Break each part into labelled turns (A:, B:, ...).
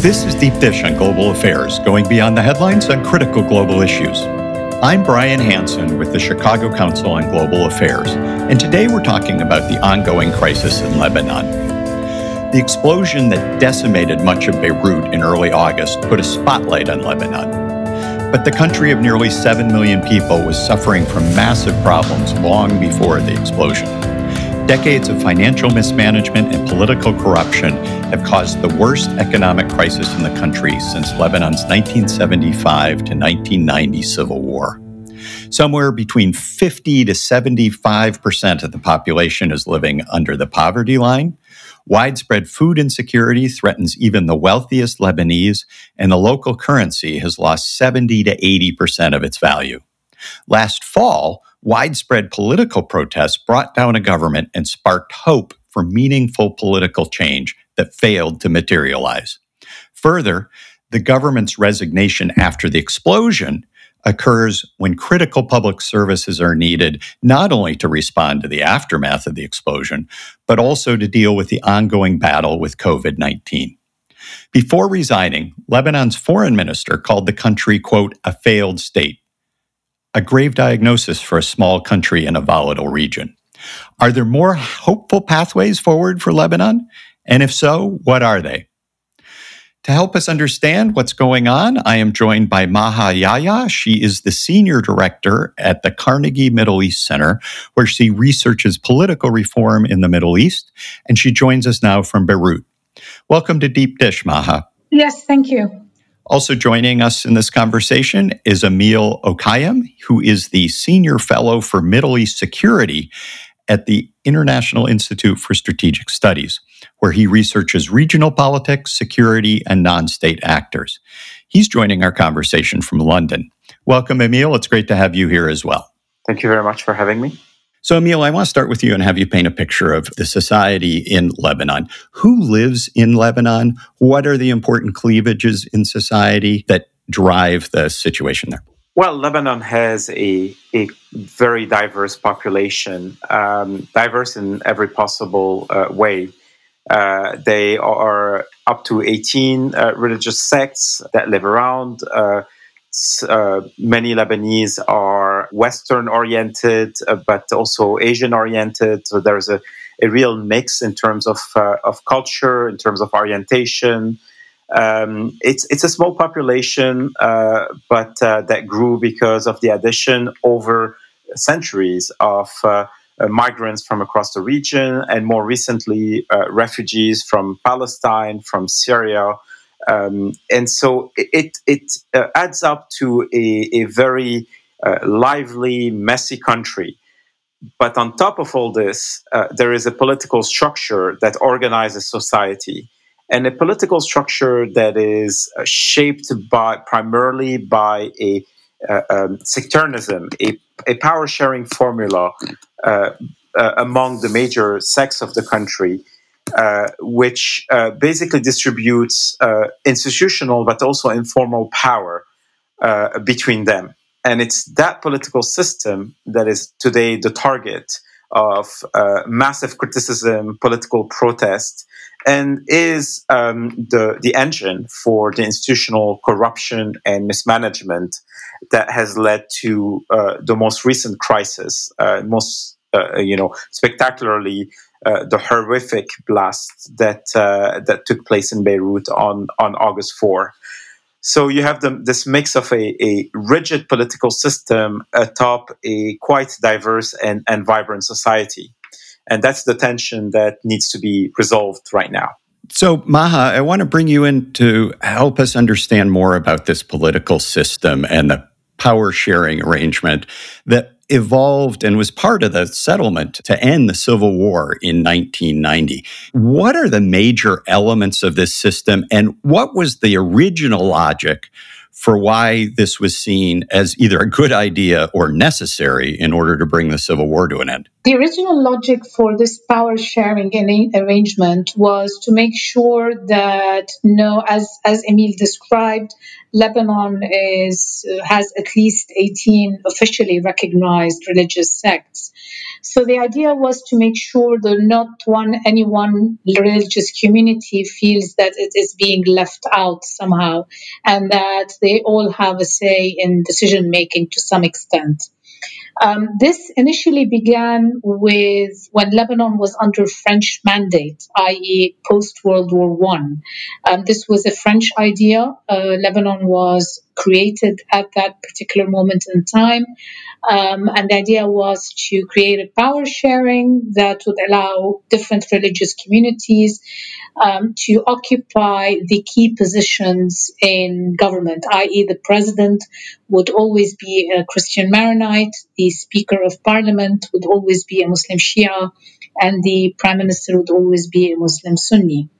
A: This is Deep Dish on Global Affairs, going beyond the headlines on critical global issues. I'm Brian Hanson with the Chicago Council on Global Affairs, and today we're talking about the ongoing crisis in Lebanon. The explosion that decimated much of Beirut in early August put a spotlight on Lebanon. But the country of nearly 7 million people was suffering from massive problems long before the explosion. Decades of financial mismanagement and political corruption have caused the worst economic crisis in the country since Lebanon's 1975 to 1990 civil war. Somewhere between 50 to 75% of the population is living under the poverty line. Widespread food insecurity threatens even the wealthiest Lebanese, and the local currency has lost 70 to 80% of its value. Last fall, widespread political protests brought down a government and sparked hope for meaningful political change that failed to materialize. Further, the government's resignation after the explosion occurs when critical public services are needed not only to respond to the aftermath of the explosion, but also to deal with the ongoing battle with COVID 19. Before resigning, Lebanon's foreign minister called the country, quote, a failed state a grave diagnosis for a small country in a volatile region. Are there more hopeful pathways forward for Lebanon? And if so, what are they? To help us understand what's going on, I am joined by Maha Yahya. She is the senior director at the Carnegie Middle East Center, where she researches political reform in the Middle East. And she joins us now from Beirut. Welcome to Deep Dish, Maha.
B: Yes, thank you.
A: Also joining us in this conversation is Emile Hokayem, who is the Senior Fellow for Middle East Security at the International Institute for Strategic Studies, where he researches regional politics, security, and non state actors. He's joining our conversation from London. Welcome, Emile. It's great to have you here as well.
C: Thank you very much for having me.
A: So, Emile, I want to start with you and have you paint a picture of the society in Lebanon. Who lives in Lebanon? What are the important cleavages in society that drive the situation there?
C: Well, Lebanon has a, a very diverse population, um, diverse in every possible uh, way. Uh, they are up to 18 uh, religious sects that live around. Uh, many Lebanese are Western oriented, uh, but also Asian oriented. So there's a, a real mix in terms of, uh, of culture, in terms of orientation. Um, it's, it's a small population, uh, but uh, that grew because of the addition over centuries of uh, migrants from across the region, and more recently, refugees from Palestine, from Syria, um, and so it, it uh, adds up to a, a very uh, lively, messy country. But on top of all this, uh, there is a political structure that organizes society, and a political structure that is uh, shaped by primarily by a uh, um, sectarianism, a, a power sharing formula uh, among the major sects of the country which uh, basically distributes uh, institutional but also informal power uh, between them. And it's that political system that is today the target of uh, massive criticism, political protest, and is um, the, the engine for the institutional corruption and mismanagement that has led to the most recent crisis, most you know, spectacularly uh, the horrific blast that uh, that took place in Beirut on on August 4. So you have the, this mix of a, a, rigid political system atop a quite diverse and, and vibrant society. And that's the tension that needs to be resolved right now.
A: So, Maha, I want to bring you in to help us understand more about this political system and the power sharing arrangement that evolved and was part of the settlement to end the Civil War in 1990. What are the major elements of this system, and what was the original logic for why this was seen as either a good idea or necessary in order to bring the Civil War to an end?
B: The original logic for this power sharing arrangement was to make sure that no, as as Emile described, Lebanon is has at least 18 officially recognized religious sects. So the idea was to make sure that not one any one religious community feels that it is being left out somehow, and that they all have a say in decision making to some extent. Um, this initially began with when Lebanon was under French mandate, i.e., post World War One. Um, this was a French idea. Uh, Lebanon was created at that particular moment in time. Um, and the idea was to create a power sharing that would allow different religious communities um, to occupy the key positions in government, i.e., the president would always be a Christian Maronite, the Speaker of Parliament would always be a Muslim Shia, and the Prime Minister would always be a Muslim Sunni.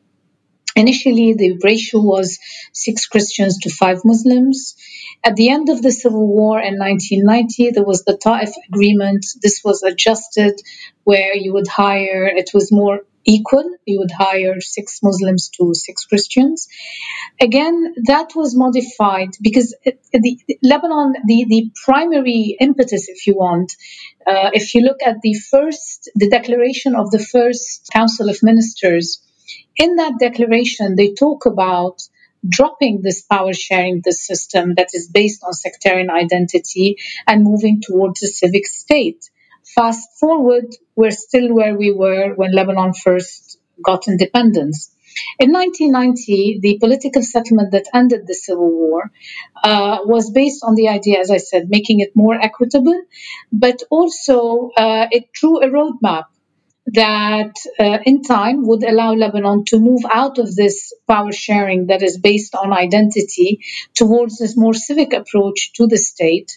B: Initially, the ratio was six Christians to five Muslims. At the end of the civil war in 1990, there was the Ta'if agreement. This was adjusted where you would hire, it was more equal. You would hire six Muslims to six Christians. Again, that was modified because the, Lebanon, the, the primary impetus, if you want, uh, if you look at the first, the declaration of the first Council of Ministers, in that declaration, they talk about dropping this power sharing the system that is based on sectarian identity and moving towards a civic state. Fast forward, we're still where we were when Lebanon first got independence. In 1990, the political settlement that ended the civil war uh, was based on the idea, as I said, making it more equitable, but also uh, it drew a roadmap that uh, in time would allow Lebanon to move out of this power sharing that is based on identity towards this more civic approach to the state.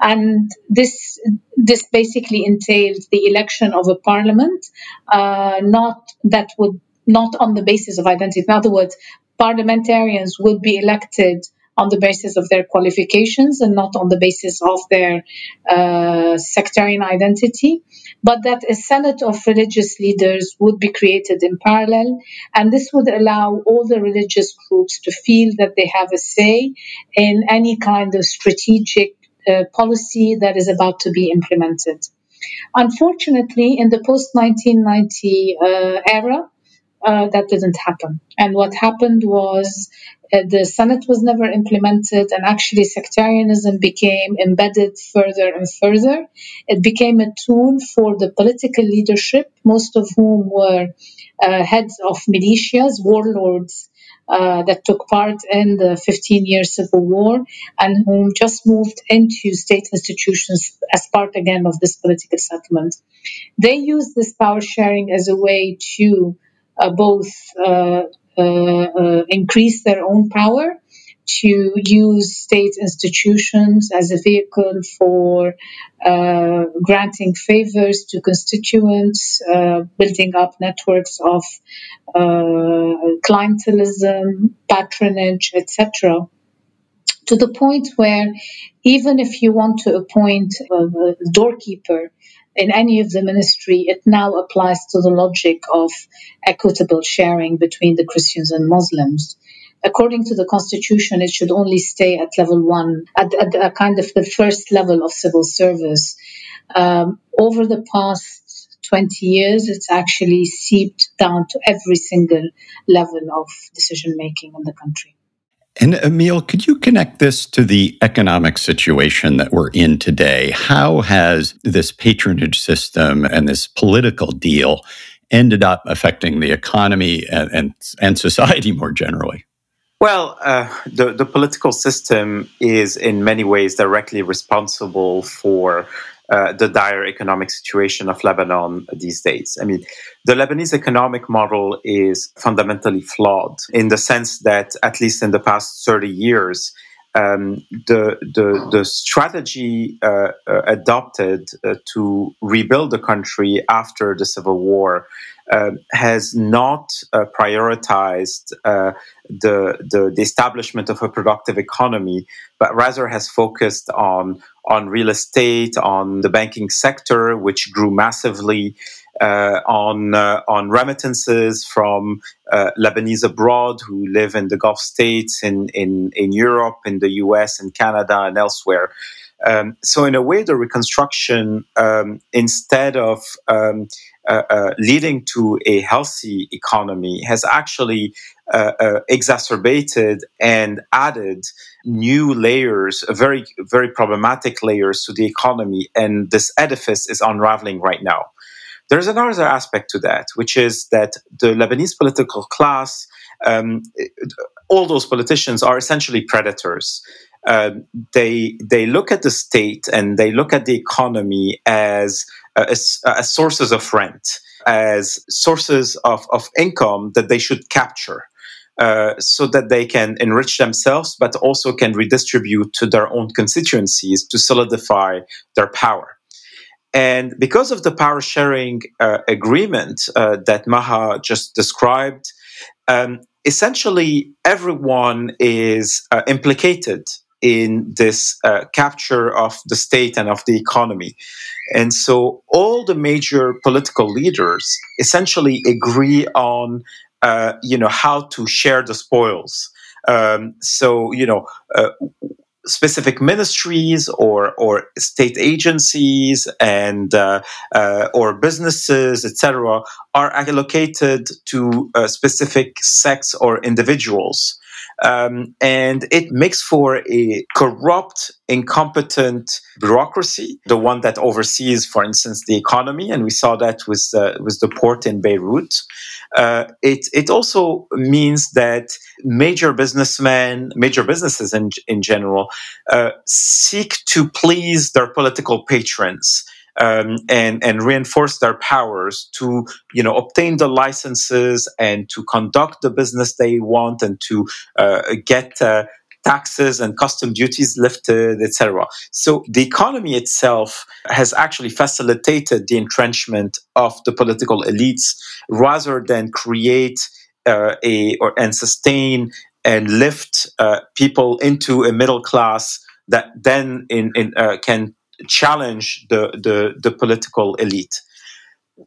B: And this, this basically entailed the election of a parliament, uh, not that would not on the basis of identity. In other words, parliamentarians would be elected on the basis of their qualifications and not on the basis of their uh, sectarian identity, but that a senate of religious leaders would be created in parallel, and this would allow all the religious groups to feel that they have a say in any kind of strategic uh, policy that is about to be implemented. Unfortunately, in the post 1990 uh, era, uh, that didn't happen. And what happened was the Senate was never implemented, and actually sectarianism became embedded further and further. It became a tool for the political leadership, most of whom were uh, heads of militias, warlords. Uh, that took part in the 15 year civil war and whom just moved into state institutions as part again of this political settlement. They used this power sharing as a way to uh, both uh, uh, increase their own power to use state institutions as a vehicle for uh, granting favors to constituents, uh, building up networks of uh, clientelism, patronage, etc. To the point where even if you want to appoint a doorkeeper in any of the ministry, it now applies to the logic of equitable sharing between the Christians and Muslims. According to the constitution, it should only stay at level one, at, at a kind of the first level of civil service. Um, over the past 20 years, it's actually seeped down to every single level of decision making in the country.
A: And Emile, could you connect this to the economic situation that we're in today? How has this patronage system and this political deal ended up affecting the economy and, and, and society more generally?
C: Well, uh, the, the political system is in many ways directly responsible for uh, the dire economic situation of Lebanon these days. I mean, the Lebanese economic model is fundamentally flawed in the sense that, at least in the past 30 years, um, the, the, the strategy uh, uh, adopted uh, to rebuild the country after the civil war um, has not uh, prioritized uh, the, the, the establishment of a productive economy, but rather has focused on on real estate, on the banking sector, which grew massively, on uh, on remittances from uh, Lebanese abroad who live in the Gulf states, in in in Europe, in the U.S., and Canada, and elsewhere. Um, so, in a way, the reconstruction, um, instead of um, uh, uh, leading to a healthy economy, has actually uh, exacerbated and added new layers, very, very problematic layers to the economy. And this edifice is unraveling right now. There's another aspect to that, which is that the Lebanese political class, um, all those politicians are essentially predators. Um, they they look at the state and they look at the economy as, as, as sources of rent, as sources of, of income that they should capture. Uh, so that they can enrich themselves, but also can redistribute to their own constituencies to solidify their power. And because of the power sharing uh, agreement uh, that Maha just described, um, essentially everyone is uh, implicated in this uh, capture of the state and of the economy. And so all the major political leaders essentially agree on uh, you know how to share the spoils. Um, so you know uh, specific ministries or or state agencies and uh, uh, or businesses, etc., are allocated to uh, specific sects or individuals. Um, and it makes for a corrupt, incompetent bureaucracy, the one that oversees, for instance, the economy, and we saw that with uh, with the port in Beirut. Uh, it it also means that major businessmen, major businesses in in general, uh, seek to please their political patrons um, and and reinforce their powers to you know obtain the licenses and to conduct the business they want and to uh, get. Uh, taxes and custom duties lifted, etc. So the economy itself has actually facilitated the entrenchment of the political elites rather than create uh, a or and sustain and lift uh, people into a middle class that then in, in uh, can challenge the, the, the political elite.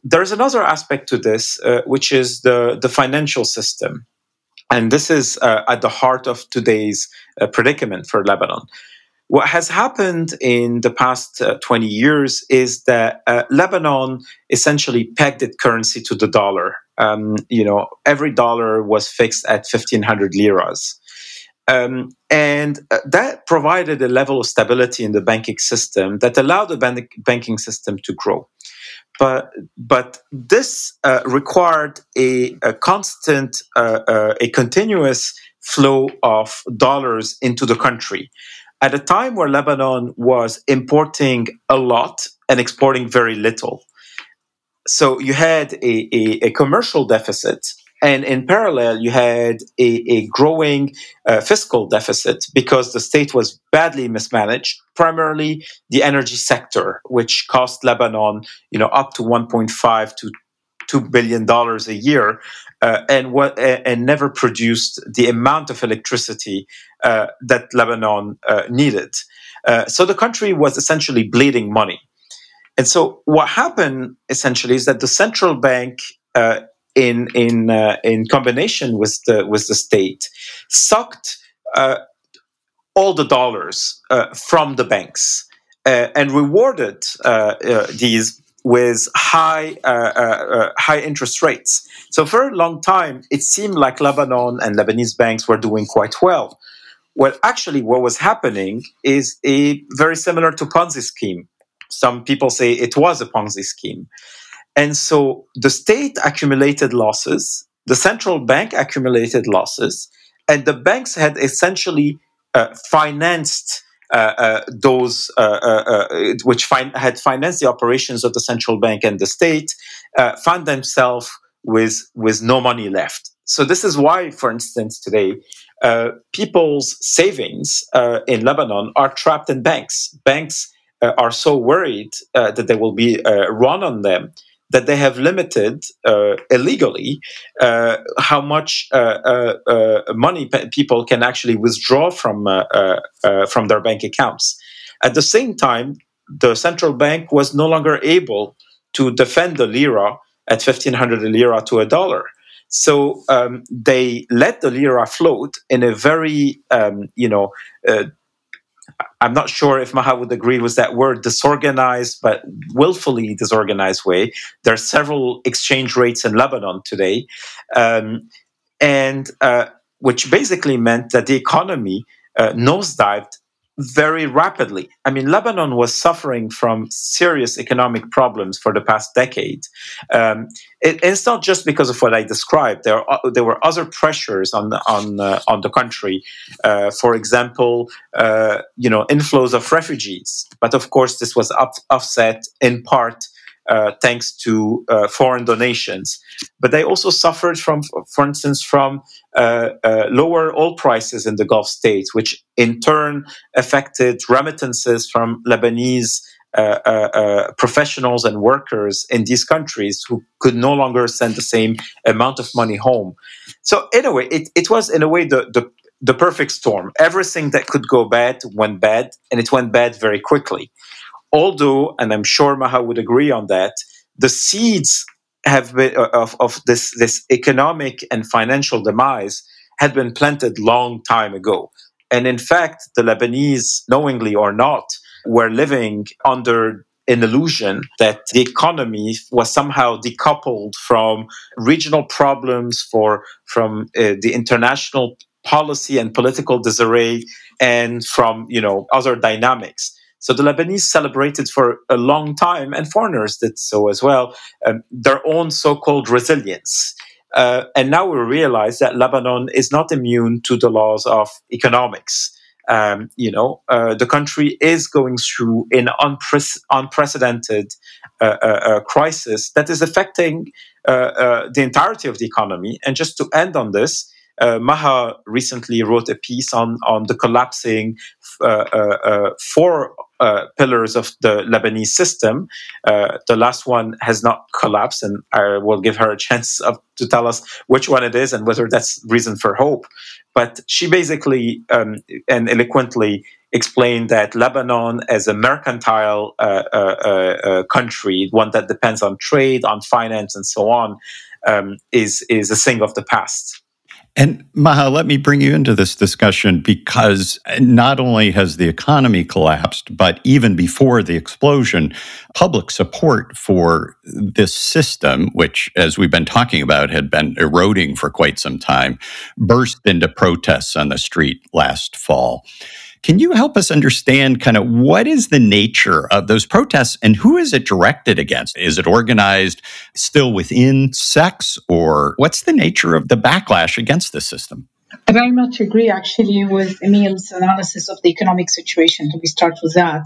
C: There's another aspect to this, uh, which is the, the financial system. And this is uh, at the heart of today's uh, predicament for Lebanon. What has happened in the past uh, 20 years is that uh, Lebanon essentially pegged its currency to the dollar. Um, you know, every dollar was fixed at 1,500 liras. Um, and uh, that provided a level of stability in the banking system that allowed the ban- banking system to grow. But, but this uh, required a, a constant, uh, uh, a continuous flow of dollars into the country. At a time where Lebanon was importing a lot and exporting very little. So you had a, a, a commercial deficit and in parallel, you had a, a growing uh, fiscal deficit because the state was badly mismanaged, primarily the energy sector, which cost Lebanon, you know, up to 1.5 to two billion dollars a year, uh, and what and never produced the amount of electricity uh, that Lebanon uh, needed. Uh, so the country was essentially bleeding money. And so what happened essentially is that the central bank uh, in in uh, in combination with the with the state sucked uh, all the dollars uh, from the banks uh, and rewarded uh, uh, these with high high interest rates. So for a long time, it seemed like Lebanon and Lebanese banks were doing quite well. Well, actually, what was happening is a very similar to Ponzi scheme. Some people say it was a Ponzi scheme. And so the state accumulated losses, the central bank accumulated losses, and the banks had essentially uh, financed uh, uh, those uh, uh, uh, which fin- had financed the operations of the central bank and the state, found themselves with with no money left. so this is why, for instance, today people's savings in Lebanon are trapped in banks. Banks are so worried that they will be run on them that they have limited uh, illegally how much money pe- people can actually withdraw from from their bank accounts. At the same time, the central bank was no longer able to defend the lira at 1500 lira to a dollar. So um, they let the lira float in a very, um, you know, uh, I'm not sure if Maha would agree with that word, disorganized, but willfully disorganized way. There are several exchange rates in Lebanon today, um, and uh, which basically meant that the economy uh, nosedived very rapidly. I mean, Lebanon was suffering from serious economic problems for the past decade. Um, it, it's not just because of what I described. There, there were other pressures on on uh, on the country. Uh, for example, uh, you know, inflows of refugees. But of course, this was up, offset in part uh, thanks to uh, foreign donations. But they also suffered from, for instance, from uh, uh lower oil prices in the Gulf states, which in turn affected remittances from Lebanese. Uh, professionals and workers in these countries who could no longer send the same amount of money home. So, in a way, it, it was, in a way, the, the, the perfect storm. Everything that could go bad went bad, and it went bad very quickly although, and I'm sure Maha would agree on that, the seeds have been uh, of, of this this economic and financial demise had been planted long time ago. And in fact, the Lebanese, knowingly or not, were living under an illusion that the economy was somehow decoupled from regional problems, for from uh, the international policy and political disarray, and from you know other dynamics. So the Lebanese celebrated for a long time, and foreigners did so as well, um, their own so called resilience. Uh, and now we realize that Lebanon is not immune to the laws of economics. Um, you know, uh, the country is going through an unpre- unprecedented uh, uh, uh crisis that is affecting uh, the entirety of the economy. And just to end on this, uh, Maha recently wrote a piece on on the collapsing uh, uh, four uh, pillars of the Lebanese system. Uh, the last one has not collapsed, and I will give her a chance of, to tell us which one it is and whether that's reason for hope. But she basically um, and eloquently explained that Lebanon, as a mercantile country, one that depends on trade, on finance, and so on, um, is is a thing of the past.
A: And Maha, let me bring you into this discussion because not only has the economy collapsed, but even before the explosion, public support for this system, which, as we've been talking about, had been eroding for quite some time, burst into protests on the street last fall. Can you help us understand kind of what is the nature of those protests and who is it directed against? Is it organized still within sects or what's the nature of the backlash against this system?
B: I very much agree, actually, with Emile's analysis of the economic situation. We start with that,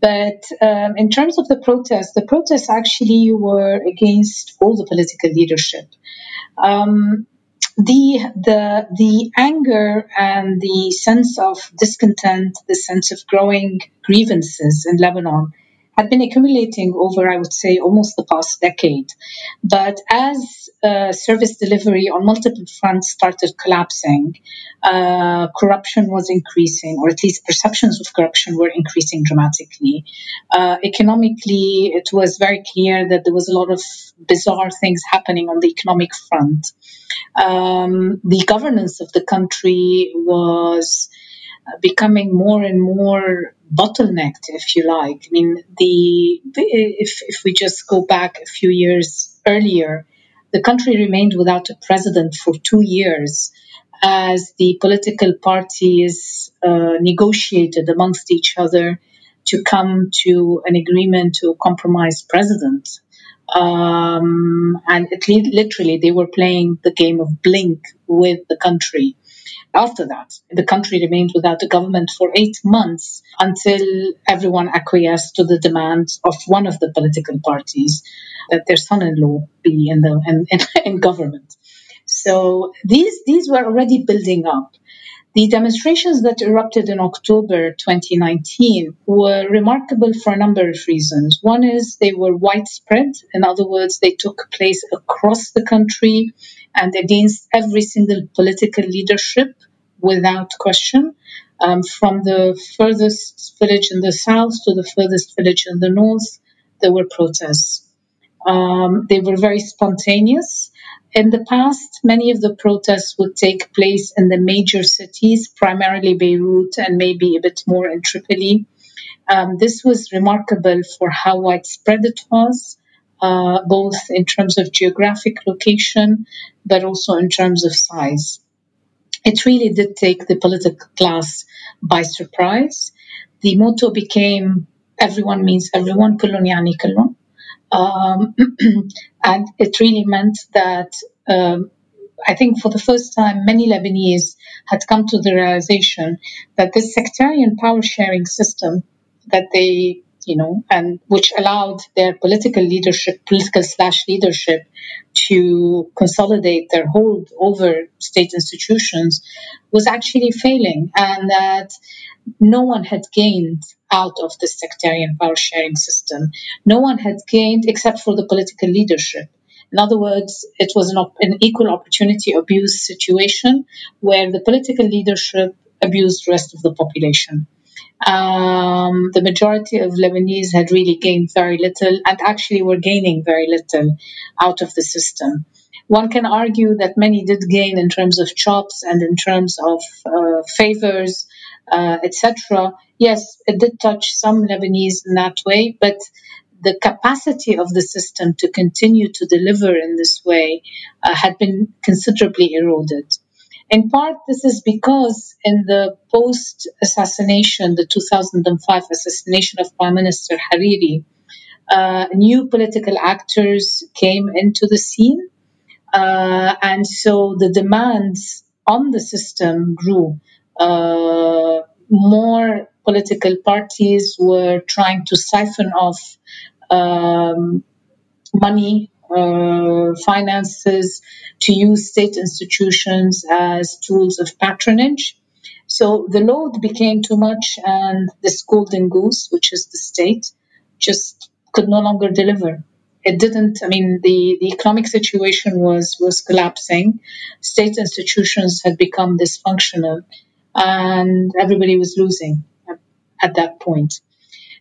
B: but um, in terms of the protests, the protests actually were against all the political leadership. Um, the the the anger and the sense of discontent, the sense of growing grievances in Lebanon had been accumulating over, I would say, almost the past decade. But as uh, service delivery on multiple fronts started collapsing, uh, corruption was increasing, or at least perceptions of corruption were increasing dramatically. Uh, economically, it was very clear that there was a lot of bizarre things happening on the economic front. Um, the governance of the country was becoming more and more bottlenecked, if you like. I mean, the if if we just go back a few years earlier, the country remained without a president for two years as the political parties uh, negotiated amongst each other to come to an agreement to compromise president. Um, and it, literally, they were playing the game of blink with the country. After that, the country remained without a government for eight months until everyone acquiesced to the demands of one of the political parties that their son-in-law be in the in, in, in government. So these these were already building up. The demonstrations that erupted in October 2019 were remarkable for a number of reasons. One is they were widespread. In other words, they took place across the country and against every single political leadership without question. Um, from the furthest village in the south to the furthest village in the north, there were protests. Um, they were very spontaneous in the past, many of the protests would take place in the major cities, primarily Beirut and maybe a bit more in Tripoli. Um, this was remarkable for how widespread it was, uh, both in terms of geographic location, but also in terms of size. It really did take the political class by surprise. The motto became everyone means everyone, كلون يعني كلون. Um, and it really meant that um, I think for the first time, many Lebanese had come to the realization that this sectarian power sharing system that they, you know, and which allowed their political leadership, political slash leadership, to consolidate their hold over state institutions was actually failing, and that no one had gained out of the sectarian power sharing system. No one had gained except for the political leadership. In other words, it was an, op- an equal opportunity abuse situation where the political leadership abused the rest of the population. Um, the majority of Lebanese had really gained very little and actually were gaining very little out of the system. One can argue that many did gain in terms of jobs and in terms of uh, favors, uh, etc. Yes, it did touch some Lebanese in that way, but the capacity of the system to continue to deliver in this way uh, had been considerably eroded. In part, this is because in the post assassination, the 2005 assassination of Prime Minister Hariri, uh, new political actors came into the scene. Uh, and so the demands on the system grew. Uh, more political parties were trying to siphon off um, money, uh, finances, to use state institutions as tools of patronage. So the load became too much, and this golden goose, which is the state, just could no longer deliver. It didn't. I mean, the, the economic situation was was collapsing. State institutions had become dysfunctional, and everybody was losing at, at that point.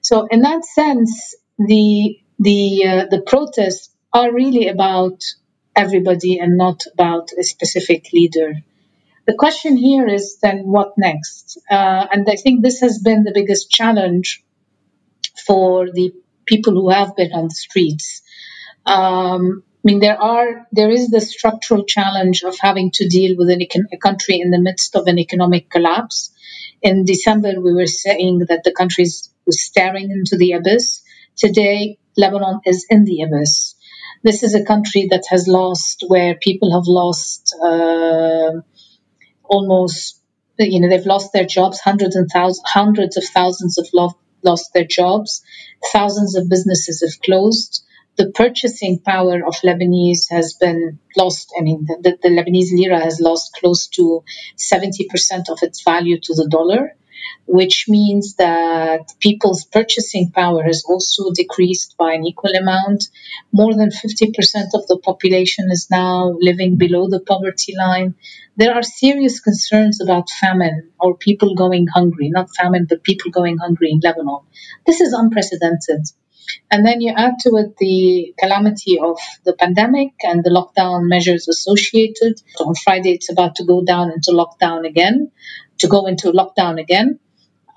B: So, in that sense, the the uh, the protests are really about everybody and not about a specific leader. The question here is then what next? Uh, and I think this has been the biggest challenge for the people who have been on the streets. Um, I mean, there are there is the structural challenge of having to deal with an, a country in the midst of an economic collapse. In December, we were saying that the country was staring into the abyss. Today, Lebanon is in the abyss. This is a country that has lost, where people have lost uh, almost, you know, they've lost their jobs. Hundreds and thousands, hundreds of thousands have lo- lost their jobs. Thousands of businesses have closed. The purchasing power of Lebanese has been lost. I mean, the, the Lebanese lira has lost close to 70% of its value to the dollar which means that people's purchasing power has also decreased by an equal amount. More than 50% of the population is now living below the poverty line. There are serious concerns about famine or people going hungry, not famine, but people going hungry in Lebanon. This is unprecedented. And then you add to it the calamity of the pandemic and the lockdown measures associated. On Friday, it's about to go down into lockdown again, to go into lockdown again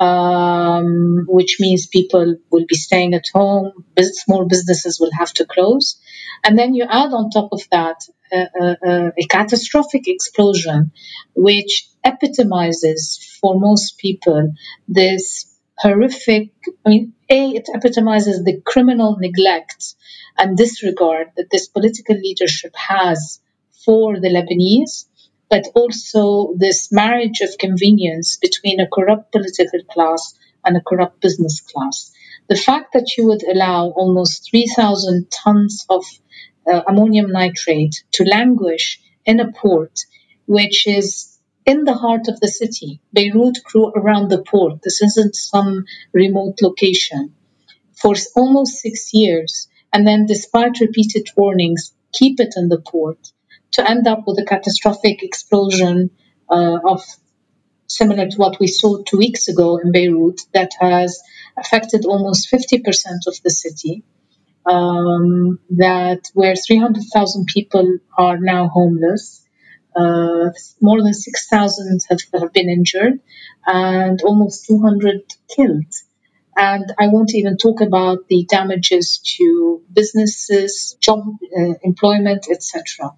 B: um, which means people will be staying at home, small businesses will have to close. And then you add on top of that uh, uh, a catastrophic explosion, which epitomizes for most people this horrific, I mean, A, it epitomizes the criminal neglect and disregard that this political leadership has for the Lebanese but also this marriage of convenience between a corrupt political class and a corrupt business class. The fact that you would allow almost 3,000 tons of uh, ammonium nitrate to languish in a port which is in the heart of the city. Beirut grew around the port. This isn't some remote location. For almost six years, and then, despite repeated warnings, keep it in the port to end up with a catastrophic explosion uh, of similar to what we saw two weeks ago in Beirut that has affected almost 50% of the city. Um, that where 300,000 people are now homeless, uh, more than 6,000 have, have been injured, and almost 200 killed. And I won't even talk about the damages to businesses, job uh, employment, etc.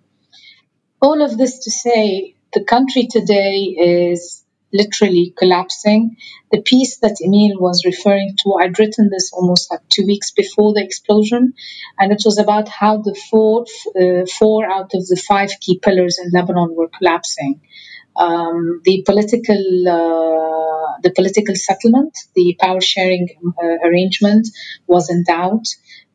B: All of this to say, the country today is literally collapsing. The piece that Emile was referring to, I'd written this almost like two weeks before the explosion, and it was about how the four, uh, four out of the five key pillars in Lebanon were collapsing. Um, the political uh, the political settlement, the power sharing uh, arrangement was in doubt.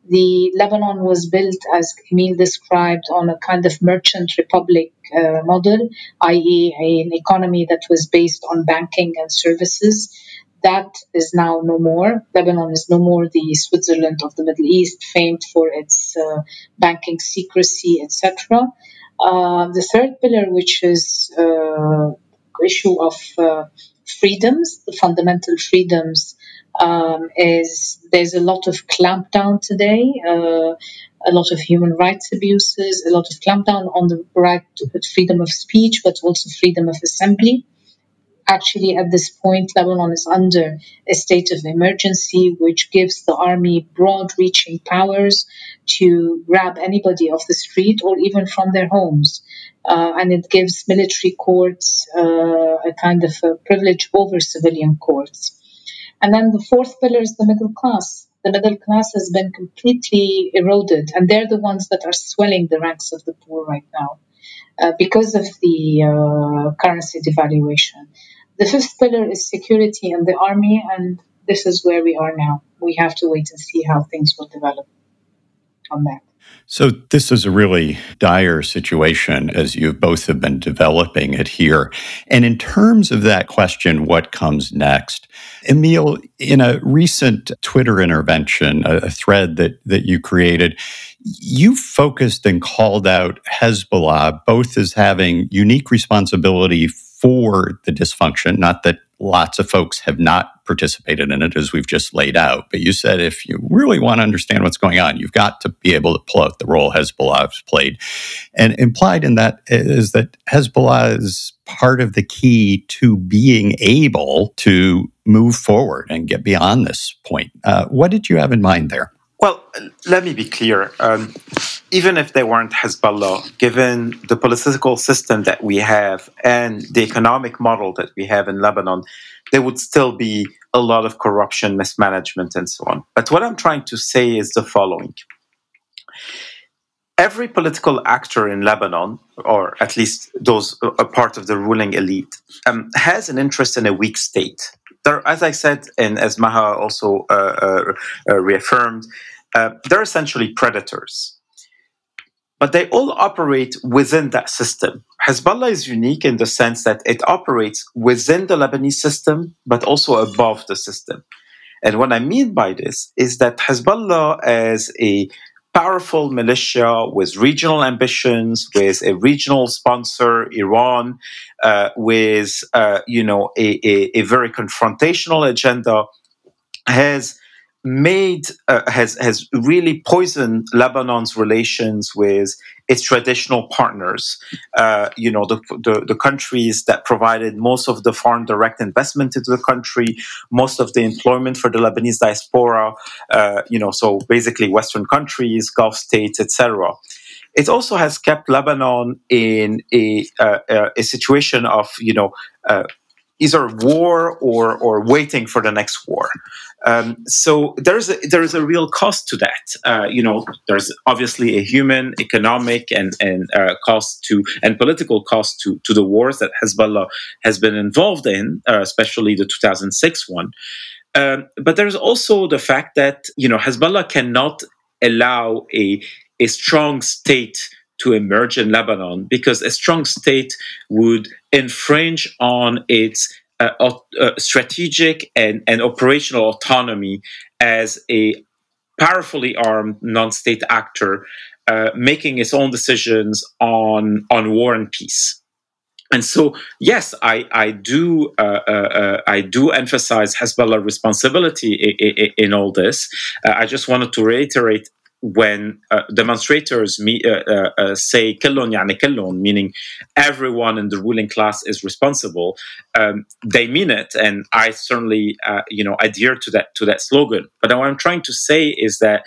B: The Lebanon was built, as Emile described, on a kind of merchant republic uh, model, i.e., an economy that was based on banking and services. That is now no more. Lebanon is no more the Switzerland of the Middle East, famed for its uh, banking secrecy, etc. Uh, the third pillar, which is uh, issue of uh, freedoms, the fundamental freedoms, um, is there's a lot of clampdown today, uh, a lot of human rights abuses, a lot of clampdown on the right to freedom of speech, but also freedom of assembly. Actually at this point lebanon is under a state of emergency which gives the army broad reaching powers to grab anybody off the street or even from their homes. Uh, and it gives military courts uh, a kind of a privilege over civilian courts and then the fourth pillar is the middle class the middle class has been completely eroded and they're the ones that are swelling the ranks of the poor right now uh, because of the uh, currency devaluation. The fifth pillar is security and the army, and this is where we are now. We have to wait and see how things will develop on that.
A: So, this is a really dire situation as you both have been developing it here. And in terms of that question, what comes next? Emile, in a recent Twitter intervention, a, thread that, that you created, you focused and called out Hezbollah both as having unique responsibility for the dysfunction, not that lots of folks have not participated in it as we've just laid out. But you said if you really want to understand what's going on, you've got to be able to pull out the role Hezbollah has played. And implied in that is that Hezbollah is part of the key to being able to move forward and get beyond this point. Uh, what did you have in mind there?
C: Well, let me be clear. Um, even if they weren't Hezbollah, given the political system that we have and the economic model that we have in Lebanon, there would still be a lot of corruption, mismanagement, and so on. But what I'm trying to say is the following every political actor in Lebanon, or at least those a part of the ruling elite, um, has an interest in a weak state. There, as I said, and as Maha also uh, uh, uh, reaffirmed, uh, they're essentially predators. But they all operate within that system. Hezbollah is unique in the sense that it operates within the Lebanese system, but also above the system. And what I mean by this is that Hezbollah, as a powerful militia with regional ambitions, with a regional sponsor, Iran, uh, with uh, you know a, a, a, very confrontational agenda, has made uh, has has really poisoned Lebanon's relations with its traditional partners. Uh, you know, the, the, the countries that provided most of the foreign direct investment into the country, most of the employment for the Lebanese diaspora. Uh, you know, so basically Western countries, Gulf states, etc. It also has kept Lebanon in a uh, uh, a situation of you know uh, either war or or waiting for the next war. Um, so there's a, there's a real cost to that. Uh, you know, there's obviously a human, economic, and and uh, cost to and political cost to to the wars that Hezbollah has been involved in, uh, especially the 2006 one. Um, but there's also the fact that you know Hezbollah cannot allow a a strong state to emerge in Lebanon because a strong state would infringe on its uh, uh, strategic and, and operational autonomy as a powerfully armed non-state actor uh, making its own decisions on on war and peace. And so yes i i do uh, uh, uh i do emphasize hezbollah responsibility in, in, in all this. Uh, i just wanted to reiterate when uh, demonstrators me, uh, uh, say كلهم يعني كلهم, meaning everyone in the ruling class is responsible, um, they mean it, and I certainly you know adhere to that to that slogan. But what I'm trying to say is that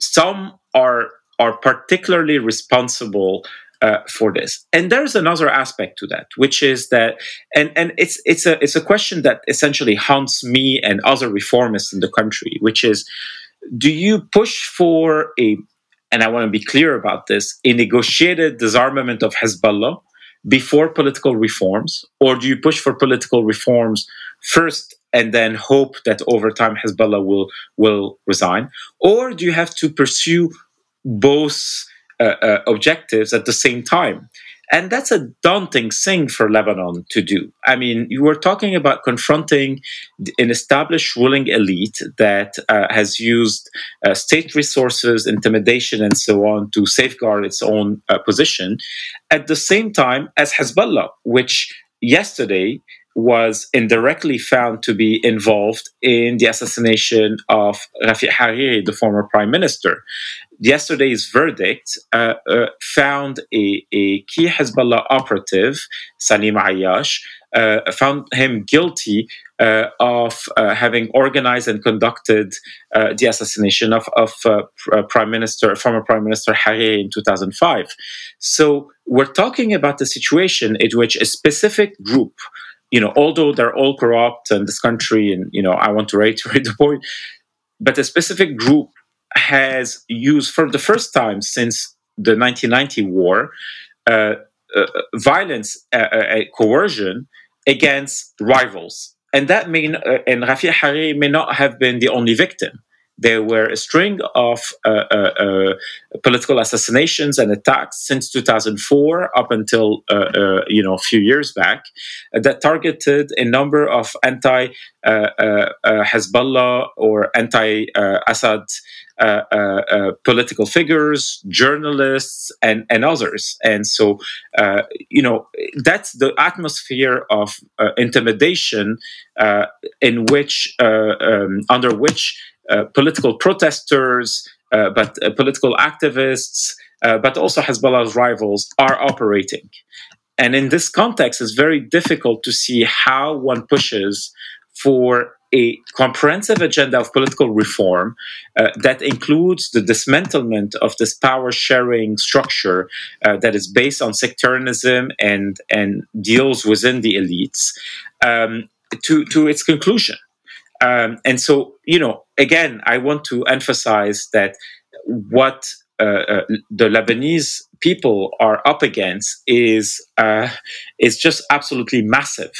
C: some are are particularly responsible uh, for this. And there's another aspect to that, which is that, and and it's it's a it's a question that essentially haunts me and other reformists in the country, which is, do you push for a, and I want to be clear about this, a negotiated disarmament of Hezbollah before political reforms, or do you push for political reforms first and then hope that over time Hezbollah will will resign, or do you have to pursue both? Uh, uh, objectives at the same time. And that's a daunting thing for Lebanon to do. I mean, you were talking about confronting an established ruling elite that uh, has used uh, state resources, intimidation, and so on to safeguard its own uh, position, at the same time as Hezbollah, which yesterday was indirectly found to be involved in the assassination of Rafiq Hariri, the former prime minister. Yesterday's verdict uh, uh, found a, a, key Hezbollah operative, Salim Ayyash, uh, found him guilty uh, of uh, having organized and conducted uh, the assassination of, of Prime Minister, former Prime Minister Hariri in 2005. So we're talking about a situation in which a specific group you know, although they're all corrupt in this country, and you know, I want to reiterate the point, but a specific group has used for the first time since the 1990 war uh, uh, violence, uh, uh coercion against rivals, and that mean uh, and Rafiq Hariri may not have been the only victim. There were a string of uh, uh, uh political assassinations and attacks since 2004 up until uh, uh, you know a few years back that targeted a number of anti Hezbollah or anti Assad political figures, journalists, and, and others. And so, you know, that's the atmosphere of intimidation in which, um, under which uh, political protesters, uh, but uh, political activists, but also Hezbollah's rivals are operating. And in this context, it's very difficult to see how one pushes for a comprehensive agenda of political reform uh, that includes the dismantlement of this power sharing structure uh, that is based on sectarianism and, and deals within the elites um, to, to its conclusion. Um, and so, you know, again, I want to emphasize that what uh, uh, the Lebanese people are up against is uh, is just absolutely massive,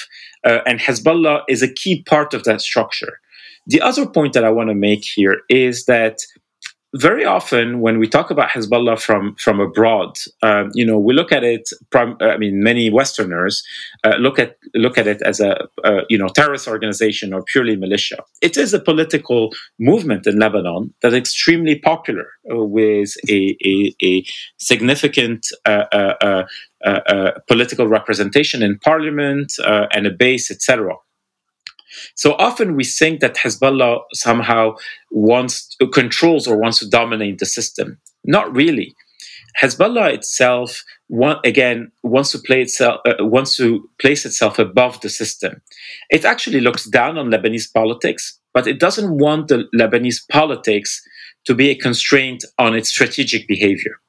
C: uh, and Hezbollah is a key part of that structure. The other point that I want to make here is that very often when we talk about Hezbollah from from abroad, um, you know, we look at it. I mean, many Westerners uh, look at look at it as a, you know terrorist organization or purely militia. It is a political movement in Lebanon that is extremely popular uh, with a, a, a significant uh, uh, uh, uh political representation in parliament and a base, etc. So often we think that Hezbollah somehow wants controls or wants to dominate the system. Not really. Hezbollah itself, again, wants to play itself, uh, wants to place itself above the system. It actually looks down on Lebanese politics, but it doesn't want the Lebanese politics to be a constraint on its strategic behavior.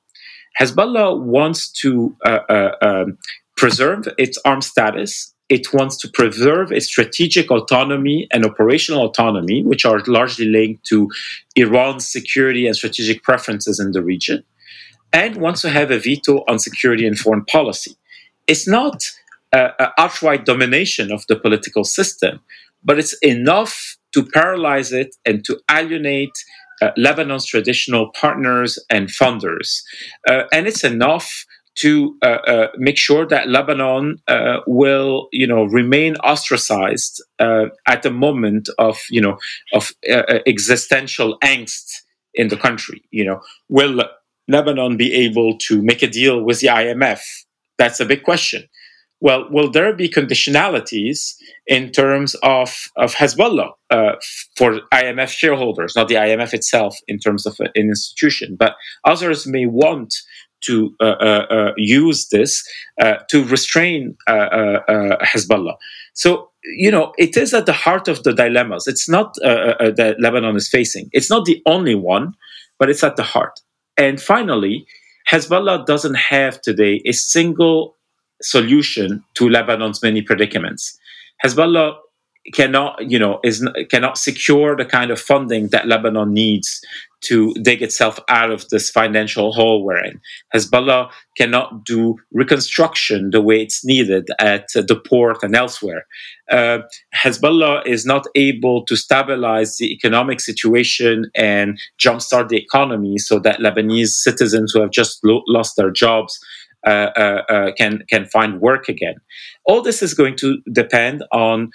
C: Hezbollah wants to uh, uh, um, preserve its armed status it wants to preserve its strategic autonomy and operational autonomy, which are largely linked to Iran's security and strategic preferences in the region, and wants to have a veto on security and foreign policy. It's not an outright domination of the political system, but it's enough to paralyze it and to alienate uh, Lebanon's traditional partners and funders. Uh, and it's enough to uh, uh, make sure that Lebanon uh, will, you know, remain ostracized uh, at the moment of, you know, of uh, existential angst in the country. You know, will Lebanon be able to make a deal with the IMF? That's a big question. Well, will there be conditionalities in terms of, of Hezbollah uh, for IMF shareholders, not the IMF itself in terms of an institution, but others may want to uh, uh, uh use this uh, to restrain uh, uh, Hezbollah. So, you know, it is at the heart of the dilemmas. It's not that Lebanon is facing. It's not the only one, but it's at the heart. And finally, Hezbollah doesn't have today a single solution to Lebanon's many predicaments. Hezbollah cannot, you know, is cannot secure the kind of funding that Lebanon needs to dig itself out of this financial hole we're in. Hezbollah cannot do reconstruction the way it's needed at the port and elsewhere. Uh, Hezbollah is not able to stabilize the economic situation and jumpstart the economy so that Lebanese citizens who have just lo- lost their jobs uh, uh, uh, can can find work again. All this is going to depend on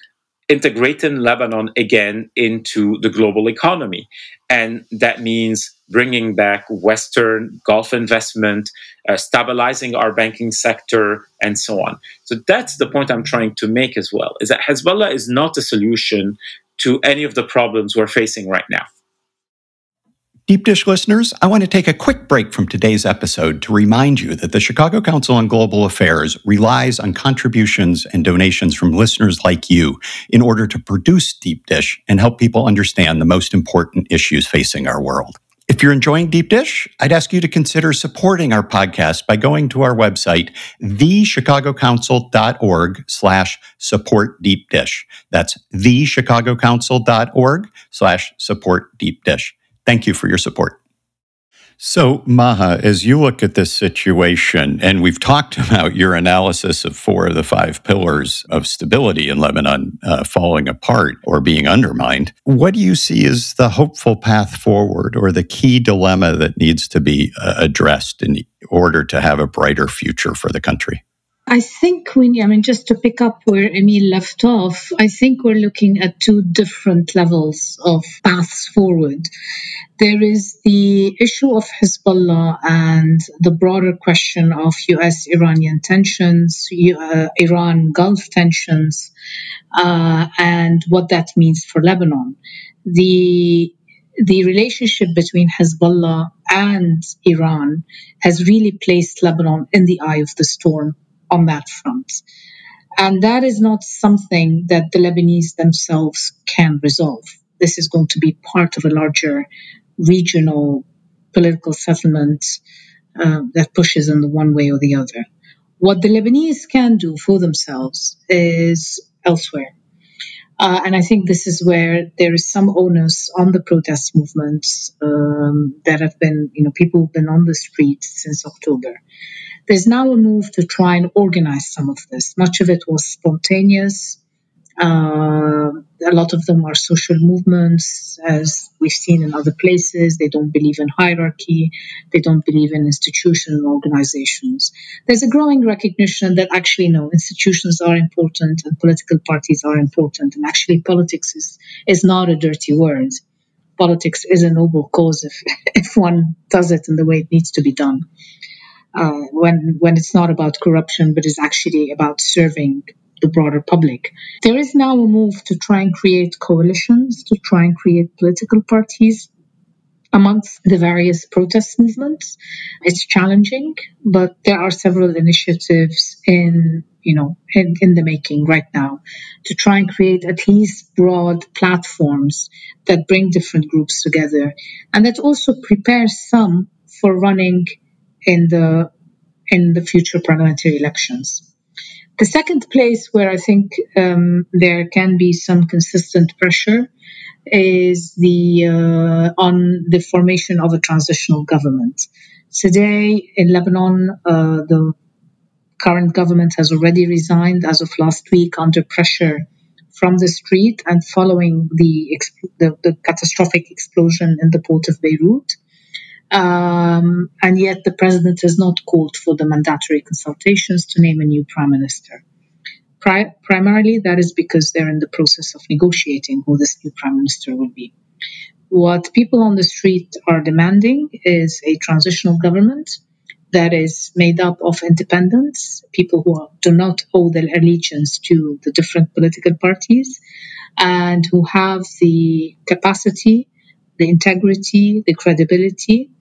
C: integrating Lebanon again into the global economy, and that means bringing back Western Gulf investment, uh, stabilizing our banking sector, and so on. So that's the point I'm trying to make as well: is that Hezbollah is not a solution to any of the problems we're facing right now.
A: Deep Dish listeners, I want to take a quick break from today's episode to remind you that the Chicago Council on Global Affairs relies on contributions and donations from listeners like you in order to produce Deep Dish and help people understand the most important issues facing our world. If you're enjoying Deep Dish, I'd ask you to consider supporting our podcast by going to our website, thechicagocouncil.org slash support deep dish. That's thechicagocouncil.org slash support deep dish. Thank you for your support. So, Maha, as you look at this situation, and we've talked about your analysis of four of the five pillars of stability in Lebanon uh, falling apart or being undermined, what do you see as the hopeful path forward or the key dilemma that needs to be uh, addressed in order to have a brighter future for the country?
B: I think we, I mean, just to pick up where Emile left off, I think we're looking at two different levels of paths forward. There is the issue of Hezbollah and the broader question of US Iranian tensions, uh, Iran Gulf tensions, uh, and what that means for Lebanon. The the relationship between Hezbollah and Iran has really placed Lebanon in the eye of the storm on that front. And that is not something that the Lebanese themselves can resolve. This is going to be part of a larger regional political settlement uh, that pushes in the one way or the other. What the Lebanese can do for themselves is elsewhere. Uh, and I think this is where there is some onus on the protest movements um, that have been, you know, people who've been on the street since October. There's now a move to try and organize some of this. Much of it was spontaneous. Uh, a lot of them are social movements, as we've seen in other places. They don't believe in hierarchy. They don't believe in institutional organizations. There's a growing recognition that actually, no, institutions are important and political parties are important. And actually, politics is, is not a dirty word. Politics is a noble cause if, if one does it in the way it needs to be done uh, when when it's not about corruption, but is actually about serving the broader public. There is now a move to try and create coalitions, to try and create political parties amongst the various protest movements. It's challenging, but there are several initiatives in you know in, in the making right now to try and create at least broad platforms that bring different groups together and that also prepare some for running in the in the future parliamentary elections. The second place where I think um, there can be some consistent pressure is the uh, on the formation of a transitional government. Today in Lebanon, uh, the current government has already resigned as of last week under pressure from the street and following the, the, the catastrophic explosion in the port of Beirut. Um, and yet the president has not called for the mandatory consultations to name a new prime minister. Pri- primarily, that is because they're in the process of negotiating who this new prime minister will be. What people on the street are demanding is a transitional government that is made up of independents, people who do not owe their allegiance to the different political parties, and who have the capacity, the integrity, the credibility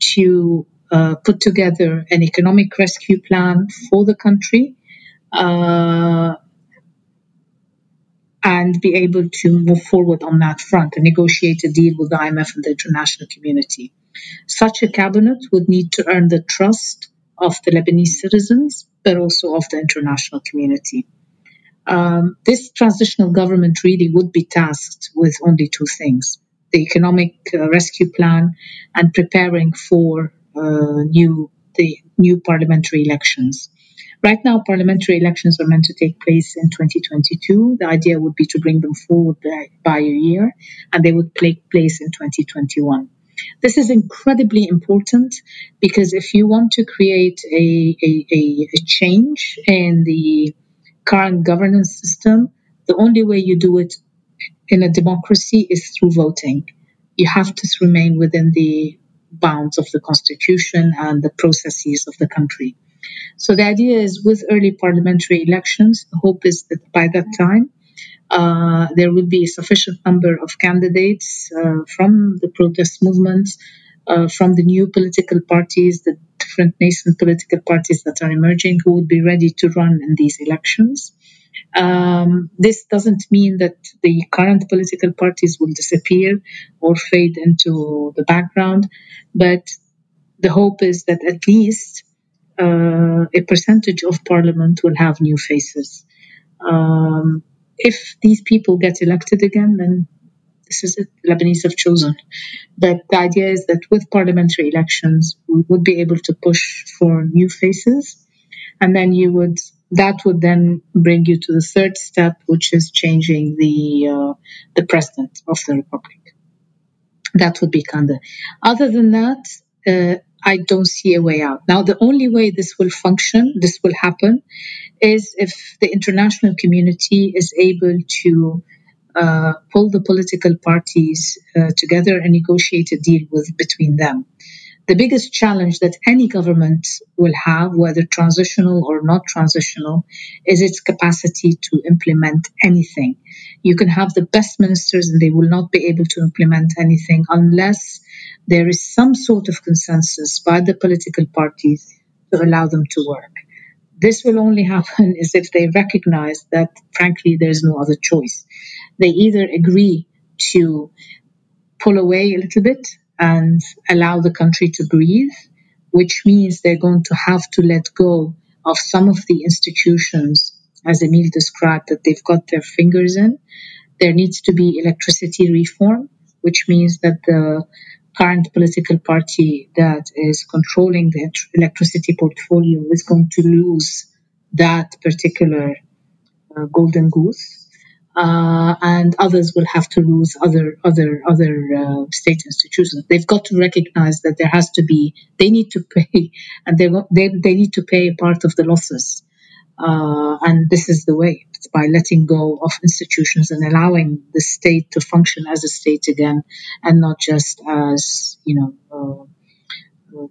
B: to uh, put together an economic rescue plan for the country uh, and be able to move forward on that front and negotiate a deal with the IMF and the international community. Such a cabinet would need to earn the trust of the Lebanese citizens, but also of the international community. Um, this transitional government really would be tasked with only two things the economic uh, rescue plan and preparing for uh, new the new parliamentary elections. Right now, parliamentary elections are meant to take place in 2022. The idea would be to bring them forward by, by a year, and they would take place in 2021. This is incredibly important because if you want to create a, a, a, a change in the current governance system, the only way you do it in a democracy is through voting. You have to remain within the bounds of the constitution and the processes of the country. So the idea is with early parliamentary elections, the hope is that by that time, uh, there will be a sufficient number of candidates uh, from the protest movements, uh, from the new political parties, the different nascent political parties that are emerging, who would be ready to run in these elections. Um, this doesn't mean that the current political parties will disappear or fade into the background, but the hope is that at least uh, a percentage of parliament will have new faces. Um, if these people get elected again, then this is it. Lebanese have chosen. But the idea is that with parliamentary elections, we would be able to push for new faces, and then you would that would then bring you to the third step, which is changing the uh, the president of the republic. That would be Kanda. Other than that, uh, I don't see a way out. Now, the only way this will function, this will happen, is if the international community is able to uh, pull the political parties uh, together and negotiate a deal with between them. The biggest challenge that any government will have, whether transitional or not transitional, is its capacity to implement anything. You can have the best ministers and they will not be able to implement anything unless there is some sort of consensus by the political parties to allow them to work. This will only happen is if they recognize that, frankly, there's no other choice. They either agree to pull away a little bit and allow the country to breathe, which means they're going to have to let go of some of the institutions, as Emile described, that they've got their fingers in. There needs to be electricity reform, which means that the current political party that is controlling the electricity portfolio is going to lose that particular uh, golden goose. Uh, and others will have to lose other other other uh, state institutions. They've got to recognize that there has to be they need to pay, and they they they need to pay part of the losses. Uh, and this is the way it's by letting go of institutions and allowing the state to function as a state again and not just as, you know, uh,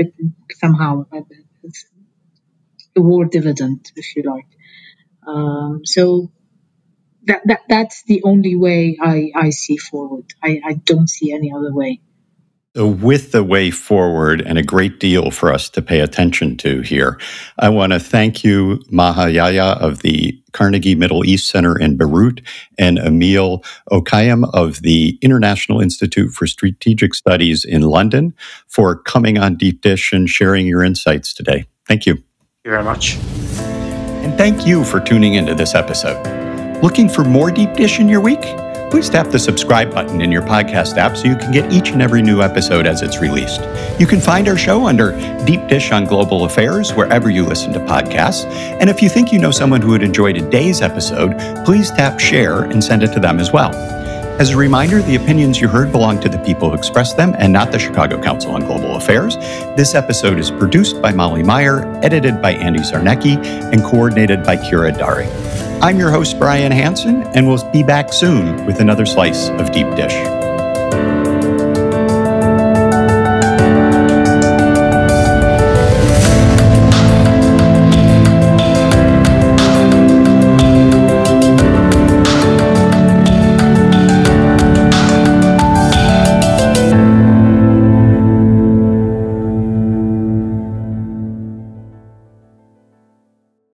B: uh somehow uh, a war dividend, if you like. Um, so that, that that's the only way I, I see forward. I, I don't see any other way.
A: So, with the way forward and a great deal for us to pay attention to here, I want to thank you, Maha Yahya of the Carnegie Middle East Center in Beirut and Emile Hokayem of the International Institute for Strategic Studies in London for coming on Deep Dish and sharing your insights today. Thank you. Thank
C: you very much.
A: And thank you for tuning into this episode. Looking for more Deep Dish in your week? please tap the subscribe button in your podcast app so you can get each and every new episode as it's released. You can find our show under Deep Dish on Global Affairs wherever you listen to podcasts. And if you think you know someone who would enjoy today's episode, please tap share and send it to them as well. As a reminder, the opinions you heard belong to the people who expressed them and not the Chicago Council on Global Affairs. This episode is produced by Molly Meyer, edited by Andy Zarnecki, and coordinated by Kira Dari. I'm your host, Brian Hanson, and we'll be back soon with another slice of Deep Dish.